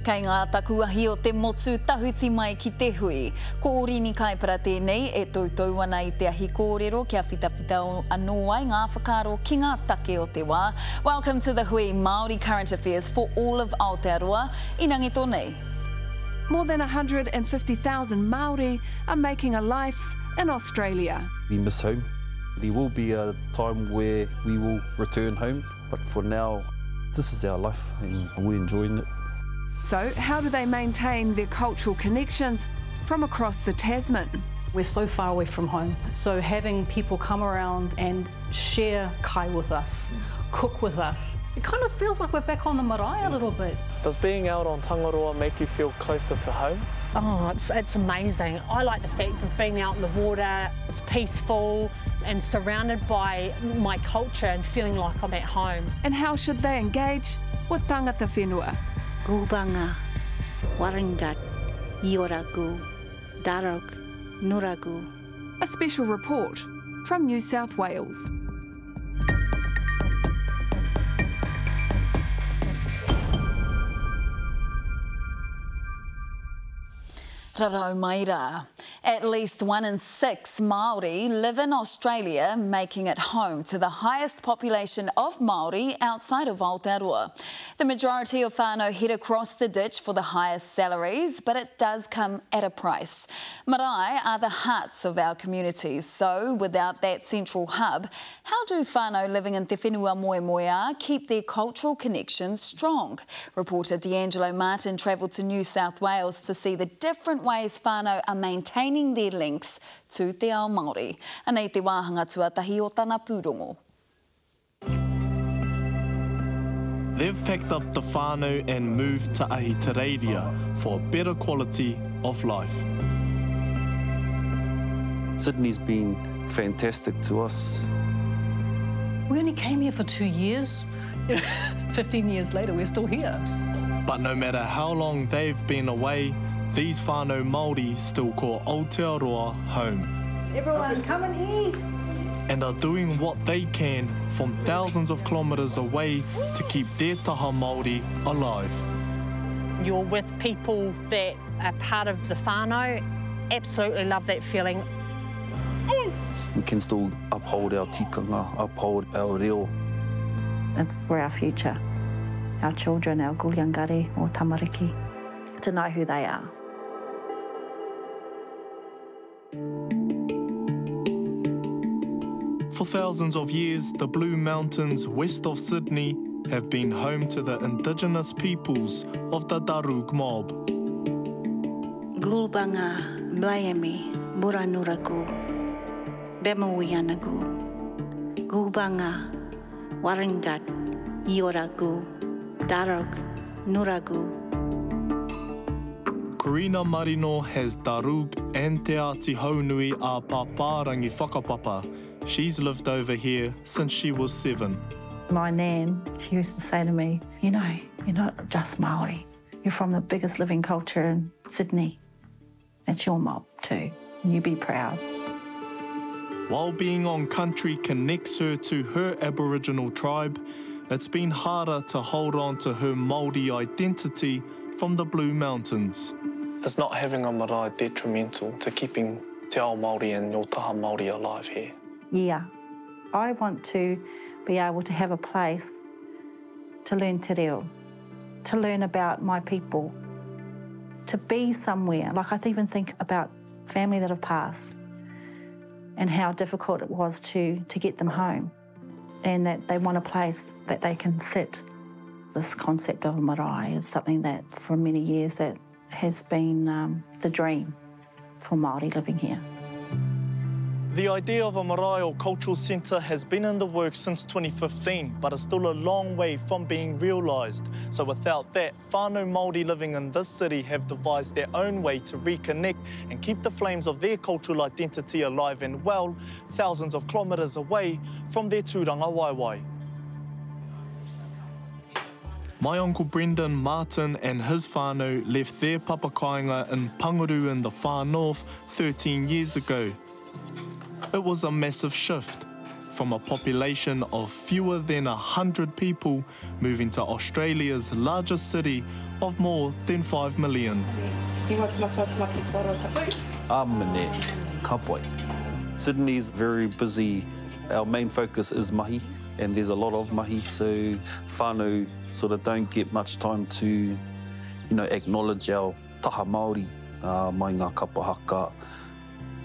Kei ngā takuahi o te motu tahuti mai ki te hui. Ko orini kai para tēnei e tautou ana i te ahi kōrero kia whitawhita anō ai ngā whakaro ki ngā take o te wā. Welcome to the Hui Māori Current Affairs for all of Aotearoa. Inangi tōnei. More than 150,000 Maori are making a life in Australia. We miss home. There will be a time where we will return home, but for now, this is our life and we're enjoying it. So, how do they maintain their cultural connections from across the Tasman? We're so far away from home, so having people come around and share kai with us, cook with us, it kind of feels like we're back on the marae a little bit. Does being out on Tangaroa make you feel closer to home? Oh, it's, it's amazing. I like the fact of being out in the water, it's peaceful and surrounded by my culture and feeling like I'm at home. And how should they engage with tangata whenua? Gubanga, Warangat, Ioragu, Darok, Nuragu. A special report from New South Wales. Rarau mai rā. At least one in six Māori live in Australia, making it home to the highest population of Māori outside of Aotearoa. The majority of whānau head across the ditch for the highest salaries, but it does come at a price. Marae are the hearts of our communities, so without that central hub, how do whānau living in Te Whenua Moemoeā keep their cultural connections strong? Reporter D'Angelo Martin travelled to New South Wales to see the different ways whānau are maintaining their links to te ao Māori. Anei te wāhanga tuatahi o tana pūrongo. They've packed up the whānau and moved to Ahitereiria for a better quality of life. Sydney's been fantastic to us. We only came here for two years. You know, 15 years later, we're still here. But no matter how long they've been away, these whānau Māori still call Aotearoa home. Everyone, come and eat. and are doing what they can from thousands of kilometres away to keep their taha Māori alive. You're with people that are part of the whānau. Absolutely love that feeling. We can still uphold our tikanga, uphold our reo. It's for our future, our children, our guliangari or tamariki, to know who they are. For thousands of years, the Blue Mountains west of Sydney have been home to the indigenous peoples of the Darug mob. Gulbanga, Miami, Muranuragu, Bemawianagu, Gulbanga, Warangat, Ioragu, Darok, Nuragu. Corina Marino has Darug and Te Ati Haunui a Paparangi Whakapapa. She's lived over here since she was seven. My nan, she used to say to me, You know, you're not just Maori, you're from the biggest living culture in Sydney. That's your mob too, and you be proud. While being on country connects her to her Aboriginal tribe, it's been harder to hold on to her Māori identity from the Blue Mountains. It's not having a marae detrimental to keeping te ao Māori and your taha Māori alive here? Yeah, I want to be able to have a place to learn te reo, to learn about my people, to be somewhere. Like I even think about family that have passed and how difficult it was to, to get them home and that they want a place that they can sit. This concept of marae is something that for many years that has been um, the dream for Māori living here. The idea of a marae cultural centre has been in the works since 2015, but is still a long way from being realised. So without that, whānau Māori living in this city have devised their own way to reconnect and keep the flames of their cultural identity alive and well, thousands of kilometres away from their tūranga waiwai. My uncle Brendan Martin and his whānau left their papakainga in Panguru in the far north 13 years ago. It was a massive shift from a population of fewer than 100 people moving to Australia's largest city of more than 5 million. Sydney's very busy. Our main focus is mahi, and there's a lot of mahi, so whānau sort of don't get much time to, you know, acknowledge our taha Māori, uh, mai ngā kapahaka,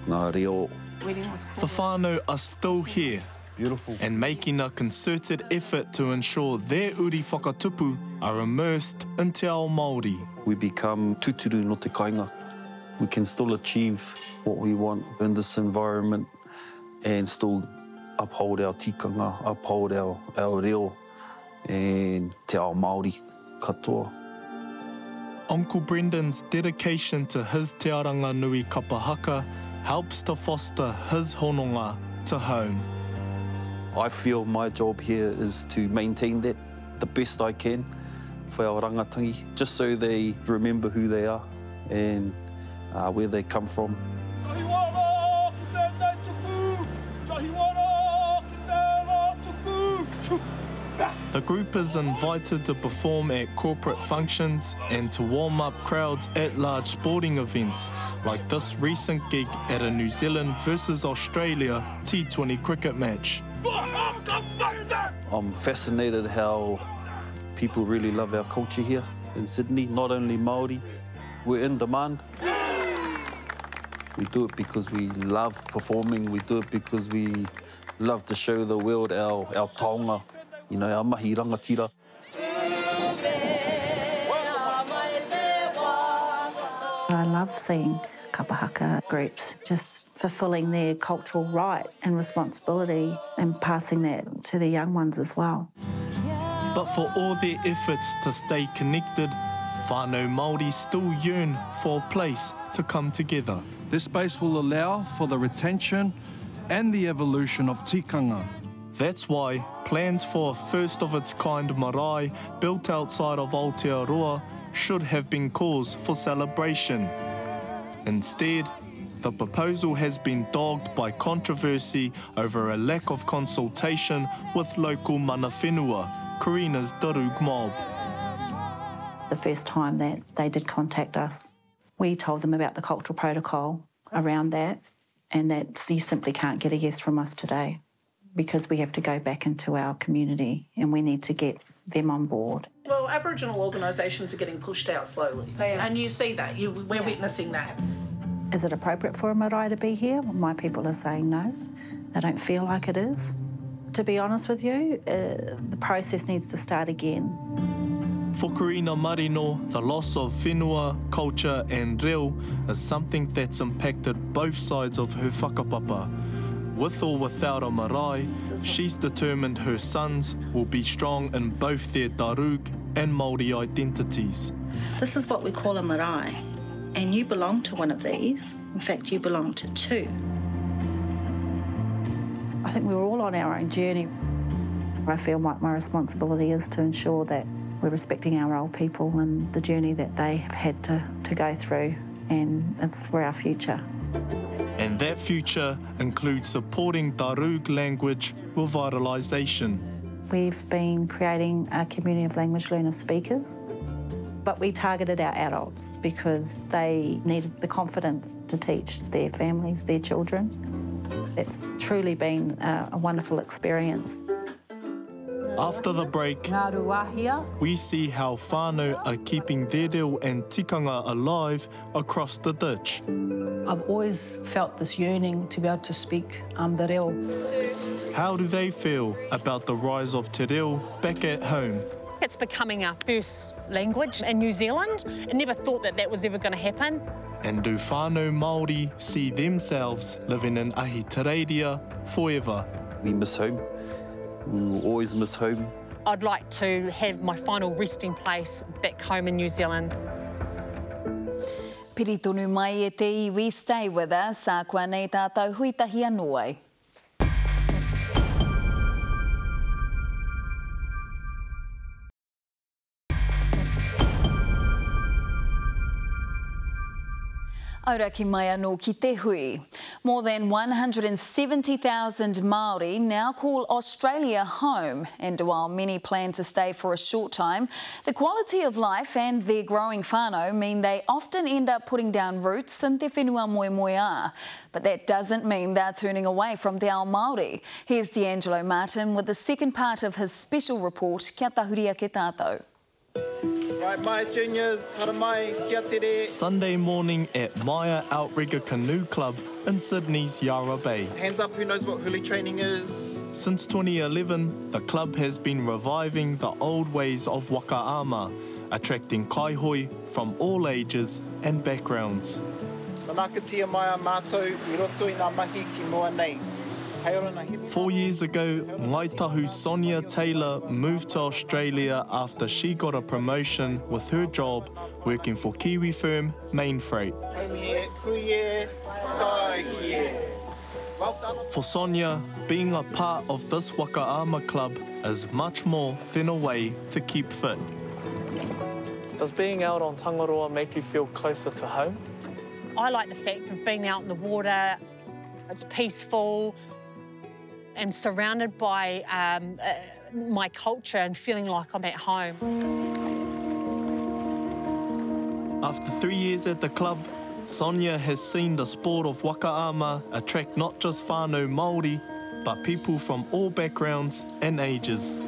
ngā reo. The whānau are still here Beautiful. and making a concerted effort to ensure their uri whakatupu are immersed in te ao Māori. we become tuturu no te kainga. We can still achieve what we want in this environment and still uphold our tikanga, uphold our, our reo and te ao Māori katoa. Uncle Brendan's dedication to his te aranga nui kapahaka helps to foster his hononga to home. I feel my job here is to maintain that the best I can for our rangatangi, just so they remember who they are and uh, where they come from. The group is invited to perform at corporate functions and to warm up crowds at large sporting events, like this recent gig at a New Zealand versus Australia T20 cricket match. I'm fascinated how people really love our culture here in Sydney, not only Māori. We're in demand. We do it because we love performing. We do it because we love to show the world our, our taonga, you know, our mahi rangatira. I love seeing kapahaka groups just fulfilling their cultural right and responsibility and passing that to the young ones as well. But for all their efforts to stay connected, whānau Māori still yearn for a place to come together. This space will allow for the retention and the evolution of tikanga. That's why plans for a first of its kind marae built outside of Aotearoa should have been cause for celebration. Instead, the proposal has been dogged by controversy over a lack of consultation with local mana whenua, Karina's Darug mob. The first time that they did contact us, we told them about the cultural protocol around that and that you simply can't get a yes from us today because we have to go back into our community and we need to get them on board. Well, Aboriginal organisations are getting pushed out slowly. And you see that, you, we're witnessing that. Is it appropriate for a marae to be here? My people are saying no. They don't feel like it is. To be honest with you, uh, the process needs to start again. For Karina Marino, the loss of whenua, culture and reo is something that's impacted both sides of her whakapapa. With or without a marae, she's determined her sons will be strong in both their Darug and Māori identities. This is what we call a marae, and you belong to one of these. In fact, you belong to two. I think we're all on our own journey. I feel like my responsibility is to ensure that we're respecting our old people and the journey that they have had to, to go through, and it's for our future. And that future includes supporting Darug language revitalisation. We've been creating a community of language learner speakers, but we targeted our adults because they needed the confidence to teach their families, their children. It's truly been a, wonderful experience. After the break, we see how whānau are keeping their reo and tikanga alive across the ditch. I've always felt this yearning to be able to speak um, the reo. How do they feel about the rise of te reo back at home? It's becoming our first language in New Zealand. I never thought that that was ever going to happen. And do whānau Māori see themselves living in Ahitereiria forever? We miss home. We will always miss home. I'd like to have my final resting place back home in New Zealand. Piri tonu mai e te iwi, stay with us, a kua nei tātou huitahi anō ai. Aura ki mai anō ki te hui. More than 170,000 Māori now call Australia home, and while many plan to stay for a short time, the quality of life and their growing whānau mean they often end up putting down roots in te whenua moe moe But that doesn't mean they're turning away from te ao Māori. Here's D'Angelo Martin with the second part of his special report, Kia tahuria ke tātou. Right, Maya Juniors, hara mai, kia tere. Sunday morning at Maya Outrigger Canoe Club in Sydney's Yarra Bay. Hands up who knows what huli training is. Since 2011, the club has been reviving the old ways of wakaama, attracting kaihoi from all ages and backgrounds. Manakatia mai a mātou i roto i ngā mahi ki mua nei. Four years ago, Ngaitahu Sonia Taylor moved to Australia after she got a promotion with her job working for Kiwi firm Mainfreight. For Sonia, being a part of this Wakaama club is much more than a way to keep fit. Does being out on Tangaroa make you feel closer to home? I like the fact of being out in the water. It's peaceful. Am surrounded by um, uh, my culture and feeling like I'm at home. After three years at the club, Sonia has seen the sport of wakaama attract not just whānau Māori, but people from all backgrounds and ages.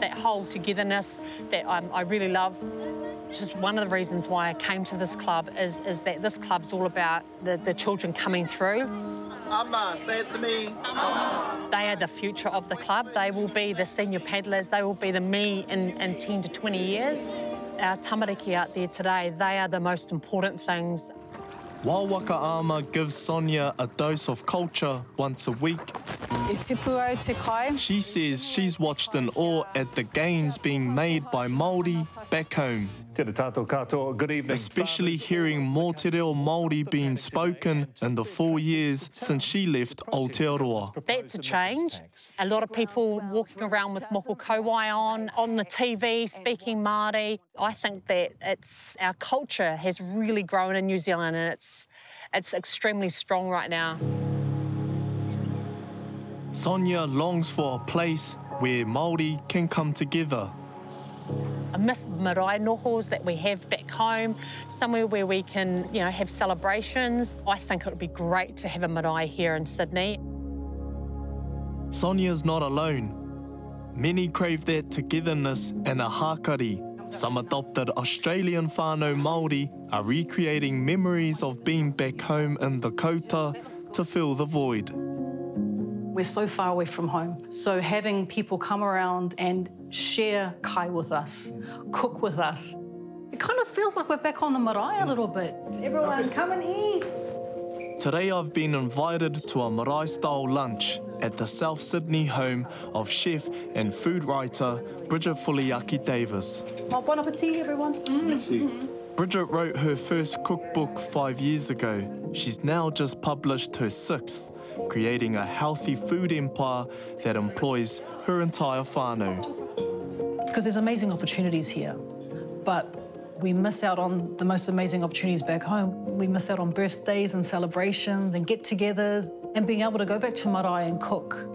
That whole togetherness that um, I really love. Just one of the reasons why I came to this club is, is that this club's all about the, the children coming through. Amma, say it to me. They are the future of the club. They will be the senior paddlers. They will be the me in, in 10 to 20 years. Our tamariki out there today, they are the most important things. While Waka Ama gives Sonia a dose of culture once a week, she says she's watched in awe at the gains being made by Māori back home. Good evening. Especially hearing more te reo Māori being spoken in the four years since she left Aotearoa. That's a change. A lot of people walking around with moko kauae on, on the TV, speaking Māori. I think that it's our culture has really grown in New Zealand and it's it's extremely strong right now. Sonia longs for a place where Māori can come together. I miss the marae nohos that we have back home, somewhere where we can, you know, have celebrations. I think it would be great to have a marae here in Sydney. Sonia's not alone. Many crave that togetherness and a hakari. Some adopted Australian whānau Māori are recreating memories of being back home in the kouta to fill the void. We're so far away from home. So having people come around and share kai with us, cook with us, it kind of feels like we're back on the marae a little bit. Everyone, come and eat. Today I've been invited to a marae style lunch at the South Sydney home of chef and food writer Bridget Fuliaki Davis. Well, bon appetit, everyone. Mm. Bridget wrote her first cookbook five years ago. She's now just published her sixth creating a healthy food empire that employs her entire whānau. Because there's amazing opportunities here, but we miss out on the most amazing opportunities back home. We miss out on birthdays and celebrations and get togethers and being able to go back to marae and cook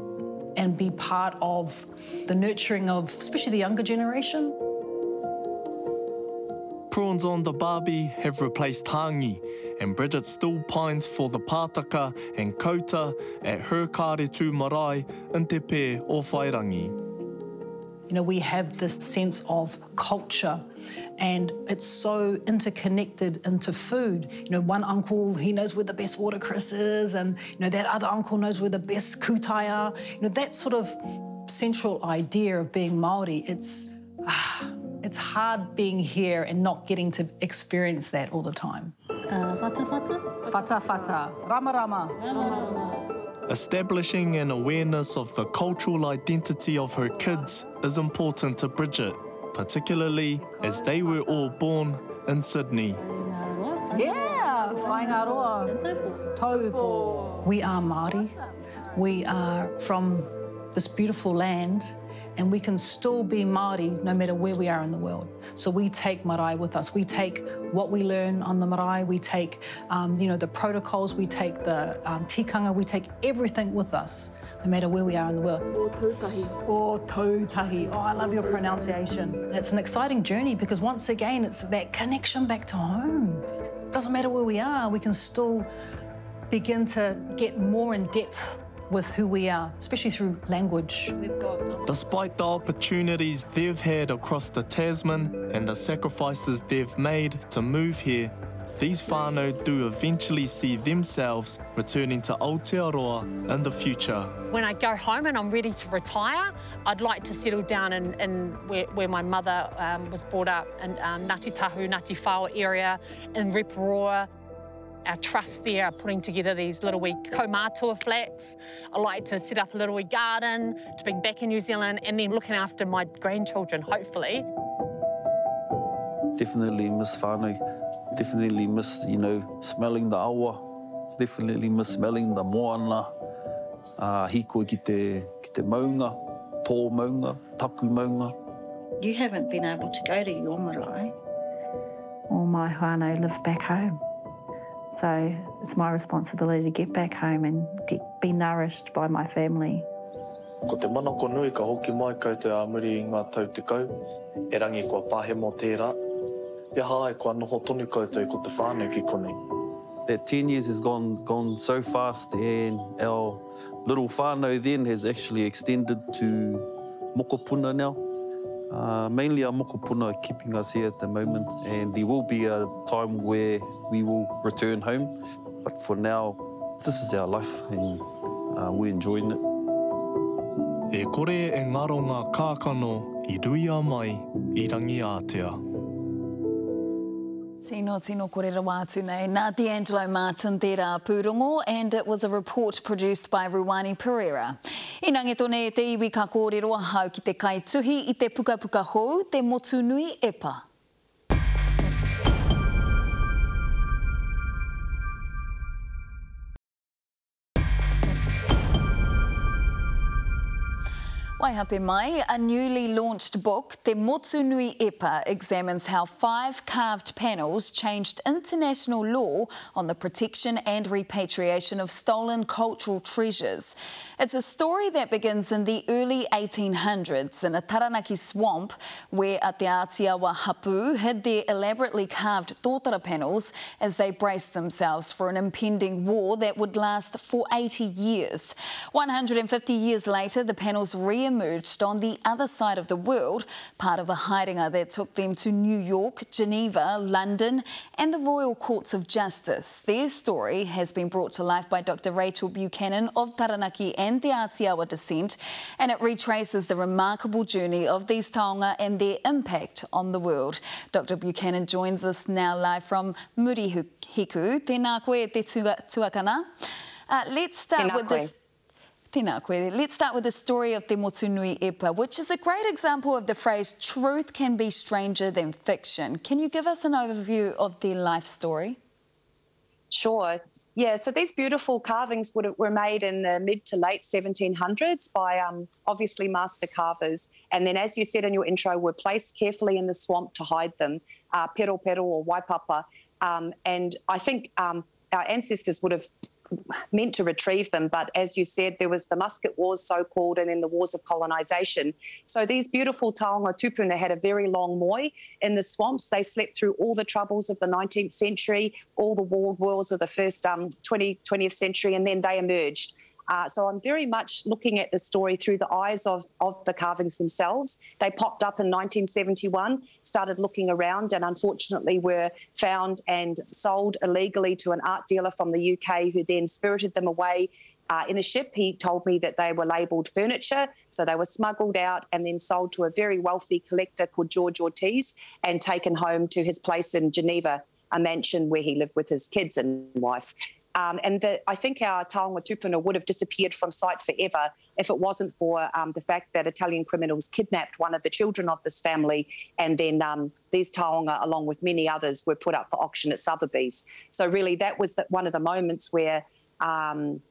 and be part of the nurturing of especially the younger generation prawns on the barbie have replaced hangi, and Bridget still pines for the pātaka and kota at her kāretu marae in te pē o Whairangi. You know, we have this sense of culture and it's so interconnected into food. You know, one uncle, he knows where the best watercress is, and, you know, that other uncle knows where the best kutai are. You know, that sort of central idea of being Māori, it's, ah, it's hard being here and not getting to experience that all the time. Uh, fata fata? Fata fata. Rama rama. Establishing an awareness of the cultural identity of her kids is important to Bridget, particularly as they were all born in Sydney. Yeah, Whaingaroa. Taupo. We are Māori. We are from this beautiful land and we can still be Māori no matter where we are in the world. So we take marae with us. We take what we learn on the marae. We take, um, you know, the protocols. We take the um, tikanga. We take everything with us, no matter where we are in the world. O tautahi. O tautahi. Oh, I love your pronunciation. It's an exciting journey because once again, it's that connection back to home. Doesn't matter where we are, we can still begin to get more in depth with who we are, especially through language. Despite the opportunities they've had across the Tasman and the sacrifices they've made to move here, these whānau do eventually see themselves returning to Aotearoa in the future. When I go home and I'm ready to retire, I'd like to settle down in, in where, where my mother um, was brought up, in um, Ngāti Tahu, Ngāti Whao area, in Reporoa. Our trust there are putting together these little wee kaumātua flats. I like to set up a little wee garden, to be back in New Zealand and then looking after my grandchildren, hopefully. Definitely miss whānau. Definitely miss, you know, smelling the awa. It's definitely miss smelling the moana. Uh, hikoi ki te, ki te maunga, tō maunga, taku maunga. You haven't been able to go to your marae. All my whānau live back home. So it's my responsibility to get back home and get, be nourished by my family. Ko te manako nui ka hoki mai kau te āmuri i ngā tau te kau. E rangi kua pahe mō tērā. E hae kua noho tonu koutou ko te whānau ki konei. That 10 years has gone gone so fast and our little whānau then has actually extended to Mokopuna now. Uh, mainly our Mokopuna are keeping us here at the moment and there will be a time where we will return home. But for now, this is our life and uh, we're enjoying it. E kore e ngaro ngā kākano i ruia mai i rangi ātea. Tino, tino korera wātu nei. Nā D'Angelo Martin tērā pūrongo and it was a report produced by Ruwani Pereira. I nange tone e te iwi ka kōrero hau ki te kaituhi i te pukapuka hou, te motu nui epa. Waihape mai, a newly launched book, Te Motu Nui Epa, examines how five carved panels changed international law on the protection and repatriation of stolen cultural treasures. It's a story that begins in the early 1800s in a Taranaki swamp where Ateatiawa Hapu hid their elaborately carved tōtara panels as they braced themselves for an impending war that would last for 80 years. 150 years later, the panels re emerged on the other side of the world, part of a hidinga that took them to New York, Geneva, London, and the Royal Courts of Justice. Their story has been brought to life by Dr. Rachel Buchanan of Taranaki and Te Atiawa descent, and it retraces the remarkable journey of these taonga and their impact on the world. Dr. Buchanan joins us now live from Murihiku. Tēnā koe te tuakana. Uh, let's start Tēnā with koe. this. Let's start with the story of Te Motunui Epa, which is a great example of the phrase truth can be stranger than fiction. Can you give us an overview of their life story? Sure. Yeah, so these beautiful carvings would, were made in the mid to late 1700s by um, obviously master carvers. And then, as you said in your intro, were placed carefully in the swamp to hide them, uh, pero pero or waipapa. Um, and I think um, our ancestors would have meant to retrieve them, but as you said, there was the musket wars, so called, and then the wars of colonisation. So these beautiful taonga tupuna had a very long moi in the swamps. They slept through all the troubles of the 19th century, all the world wars of the first um, 20, 20th century, and then they emerged. Uh, so I'm very much looking at the story through the eyes of, of the carvings themselves. They popped up in 1971, started looking around, and unfortunately were found and sold illegally to an art dealer from the UK who then spirited them away. Uh, in a ship, he told me that they were labelled furniture, so they were smuggled out and then sold to a very wealthy collector called George Ortiz and taken home to his place in Geneva, a mansion where he lived with his kids and wife. Um, and I think our taonga tupuna would have disappeared from sight forever if it wasn't for um, the fact that Italian criminals kidnapped one of the children of this family, and then um, these taonga, along with many others, were put up for auction at Sotheby's. So really, that was the, one of the moments where um,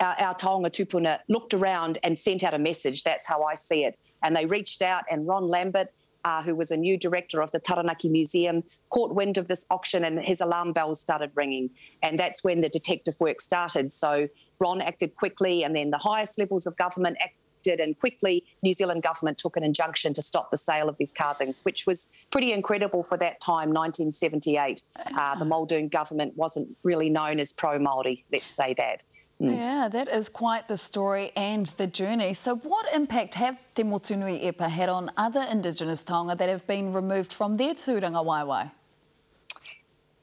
our, our taonga tupuna looked around and sent out a message. That's how I see it. And they reached out, and Ron Lambert, uh, who was a new director of the Taranaki Museum, caught wind of this auction and his alarm bells started ringing. And that's when the detective work started. So Ron acted quickly, and then the highest levels of government acted, and quickly New Zealand government took an injunction to stop the sale of these carvings, which was pretty incredible for that time, 1978. Uh, the Muldoon government wasn't really known as pro Māori, let's say that. Mm. Yeah, that is quite the story and the journey. So, what impact have Te Motunui Epa had on other Indigenous taonga that have been removed from their tūranga waiwai?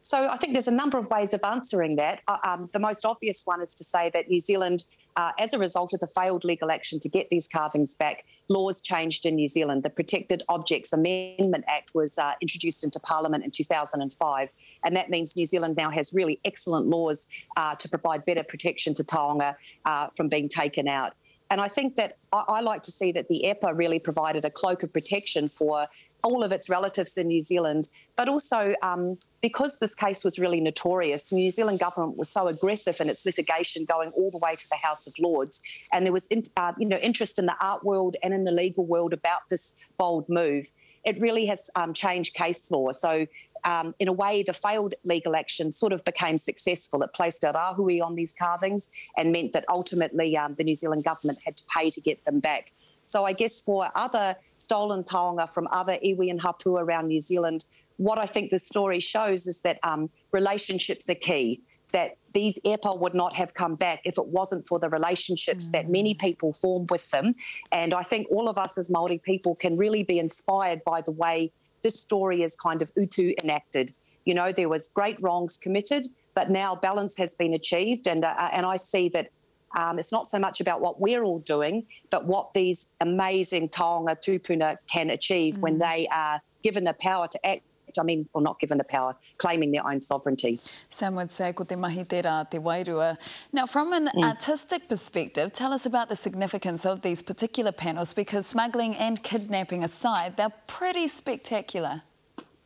So, I think there's a number of ways of answering that. Uh, um, the most obvious one is to say that New Zealand uh, as a result of the failed legal action to get these carvings back, laws changed in New Zealand. The Protected Objects Amendment Act was uh, introduced into Parliament in 2005, and that means New Zealand now has really excellent laws uh, to provide better protection to taonga uh, from being taken out. And I think that I, I, like to see that the EPA really provided a cloak of protection for all of its relatives in New Zealand, but also um, because this case was really notorious, New Zealand government was so aggressive in its litigation, going all the way to the House of Lords, and there was in, uh, you know interest in the art world and in the legal world about this bold move. It really has um, changed case law. So um, in a way, the failed legal action sort of became successful. It placed a rahui on these carvings and meant that ultimately um, the New Zealand government had to pay to get them back. So I guess for other stolen taonga from other iwi and hapu around New Zealand, what I think this story shows is that um, relationships are key. That these EPA would not have come back if it wasn't for the relationships mm. that many mm. people form with them. And I think all of us as Māori people can really be inspired by the way this story is kind of utu enacted. You know, there was great wrongs committed, but now balance has been achieved. And, uh, and I see that um, it's not so much about what we're all doing, but what these amazing taonga tupuna can achieve mm. when they are given the power to act I mean, or not given the power, claiming their own sovereignty. Sam would say, ko te mahi te rā, te wairua. Now, from an mm. artistic perspective, tell us about the significance of these particular panels, because smuggling and kidnapping aside, they're pretty spectacular.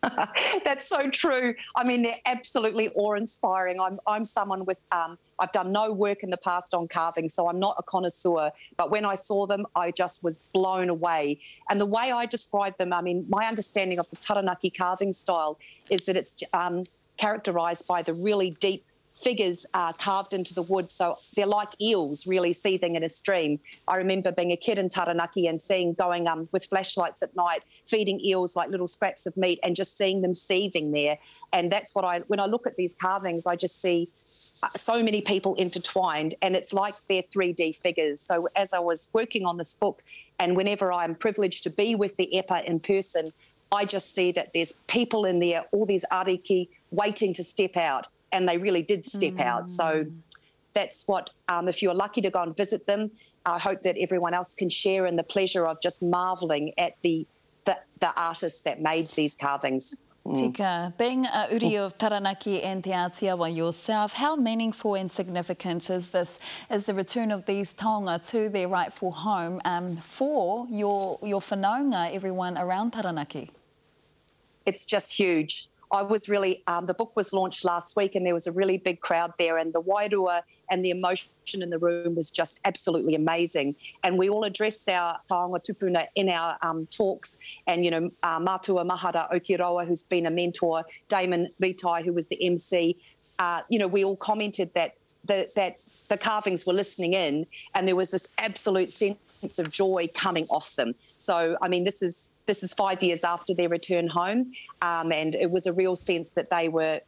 That's so true. I mean, they're absolutely awe-inspiring. I'm I'm someone with um, I've done no work in the past on carving, so I'm not a connoisseur. But when I saw them, I just was blown away. And the way I describe them, I mean, my understanding of the Taranaki carving style is that it's um, characterised by the really deep figures carved into the wood. So they're like eels really seething in a stream. I remember being a kid in Taranaki and seeing going um, with flashlights at night, feeding eels like little scraps of meat and just seeing them seething there. And that's what I, when I look at these carvings, I just see uh, so many people intertwined and it's like they're 3D figures. So as I was working on this book and whenever I'm privileged to be with the EPA in person, I just see that there's people in there, all these ariki waiting to step out and they really did step mm. out. So that's what, um, if you're lucky to go and visit them, I hope that everyone else can share in the pleasure of just marvelling at the, the, the artists that made these carvings. Mm. Tika, being a uri of Taranaki and Te Atiawa yourself, how meaningful and significant is this, is the return of these taonga to their rightful home um, for your, your whanaunga, everyone around Taranaki? It's just huge. I was really, um, the book was launched last week and there was a really big crowd there, and the wairua and the emotion in the room was just absolutely amazing. And we all addressed our taonga tupuna in our um, talks. And, you know, uh, Matua Mahara Okeroa, who's been a mentor, Damon Ritai, who was the MC, uh, you know, we all commented that the, that the carvings were listening in, and there was this absolute sense of joy coming off them. So, I mean, this is this is five years after their return home, um, and it was a real sense that they were.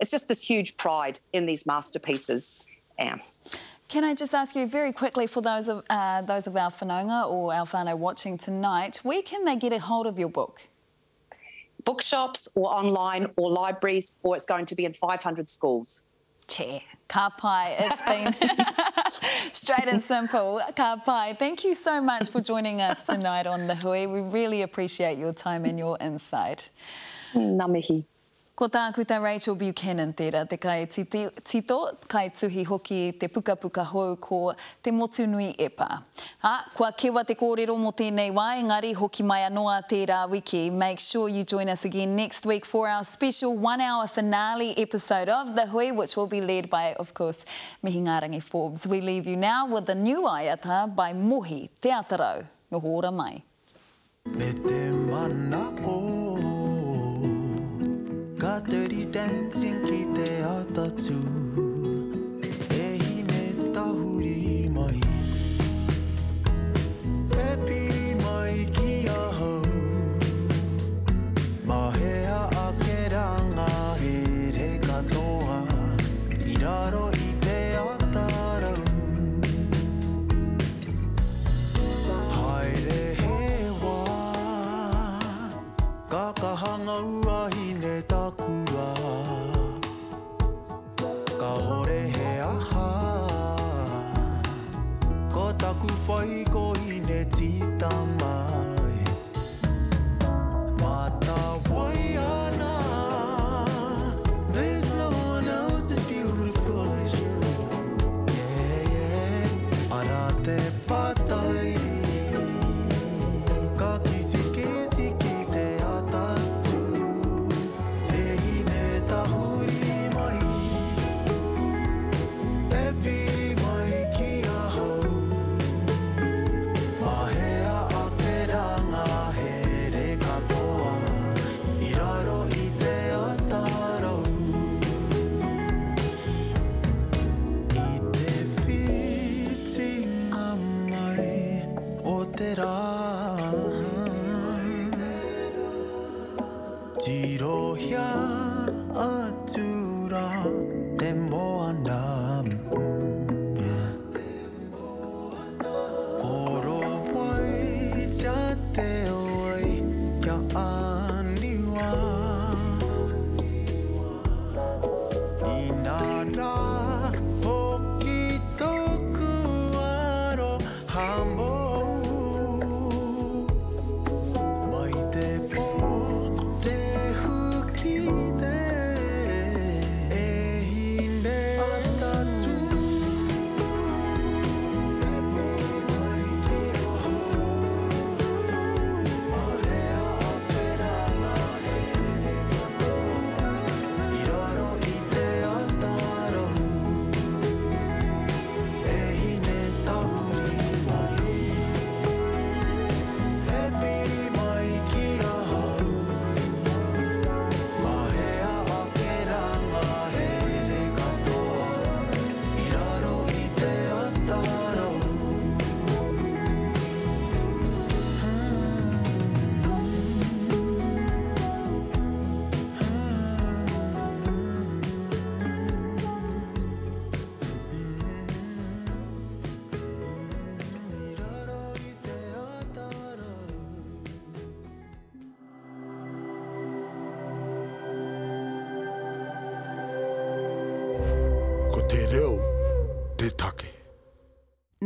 It's just this huge pride in these masterpieces. Yeah. Can I just ask you very quickly for those of uh, those of our or our whānau watching tonight, where can they get a hold of your book? Bookshops or online or libraries, or it's going to be in 500 schools. Chair. Ka pai. It's been straight and simple. Ka pai. Thank you so much for joining us tonight on The Hui. We really appreciate your time and your insight. Nā mihi. Ko tākuta Rachel Buchanan tērā te kai titi, tito, kai tuhi hoki te puka puka hou ko te motu nui epa. Ha, kua kewa te kōrero mo tēnei wā, engari hoki mai anoa tērā wiki. Make sure you join us again next week for our special one-hour finale episode of The Hui, which will be led by, of course, Mihi Ngārangi Forbes. We leave you now with the new aiata by Mohi Te Atarau. Noho ora mai. Me te manako Ka dirty dancing ki te atatu. E hine tahuri mai. E piri mai ki ahau Mahea a ke ranga he re katoa I raro i te atarau. Haere he wā Ka kahanga ua hine Tirohia atura te moana mm,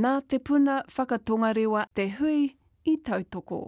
Nā te puna whakatongarewa te hui i tautoko.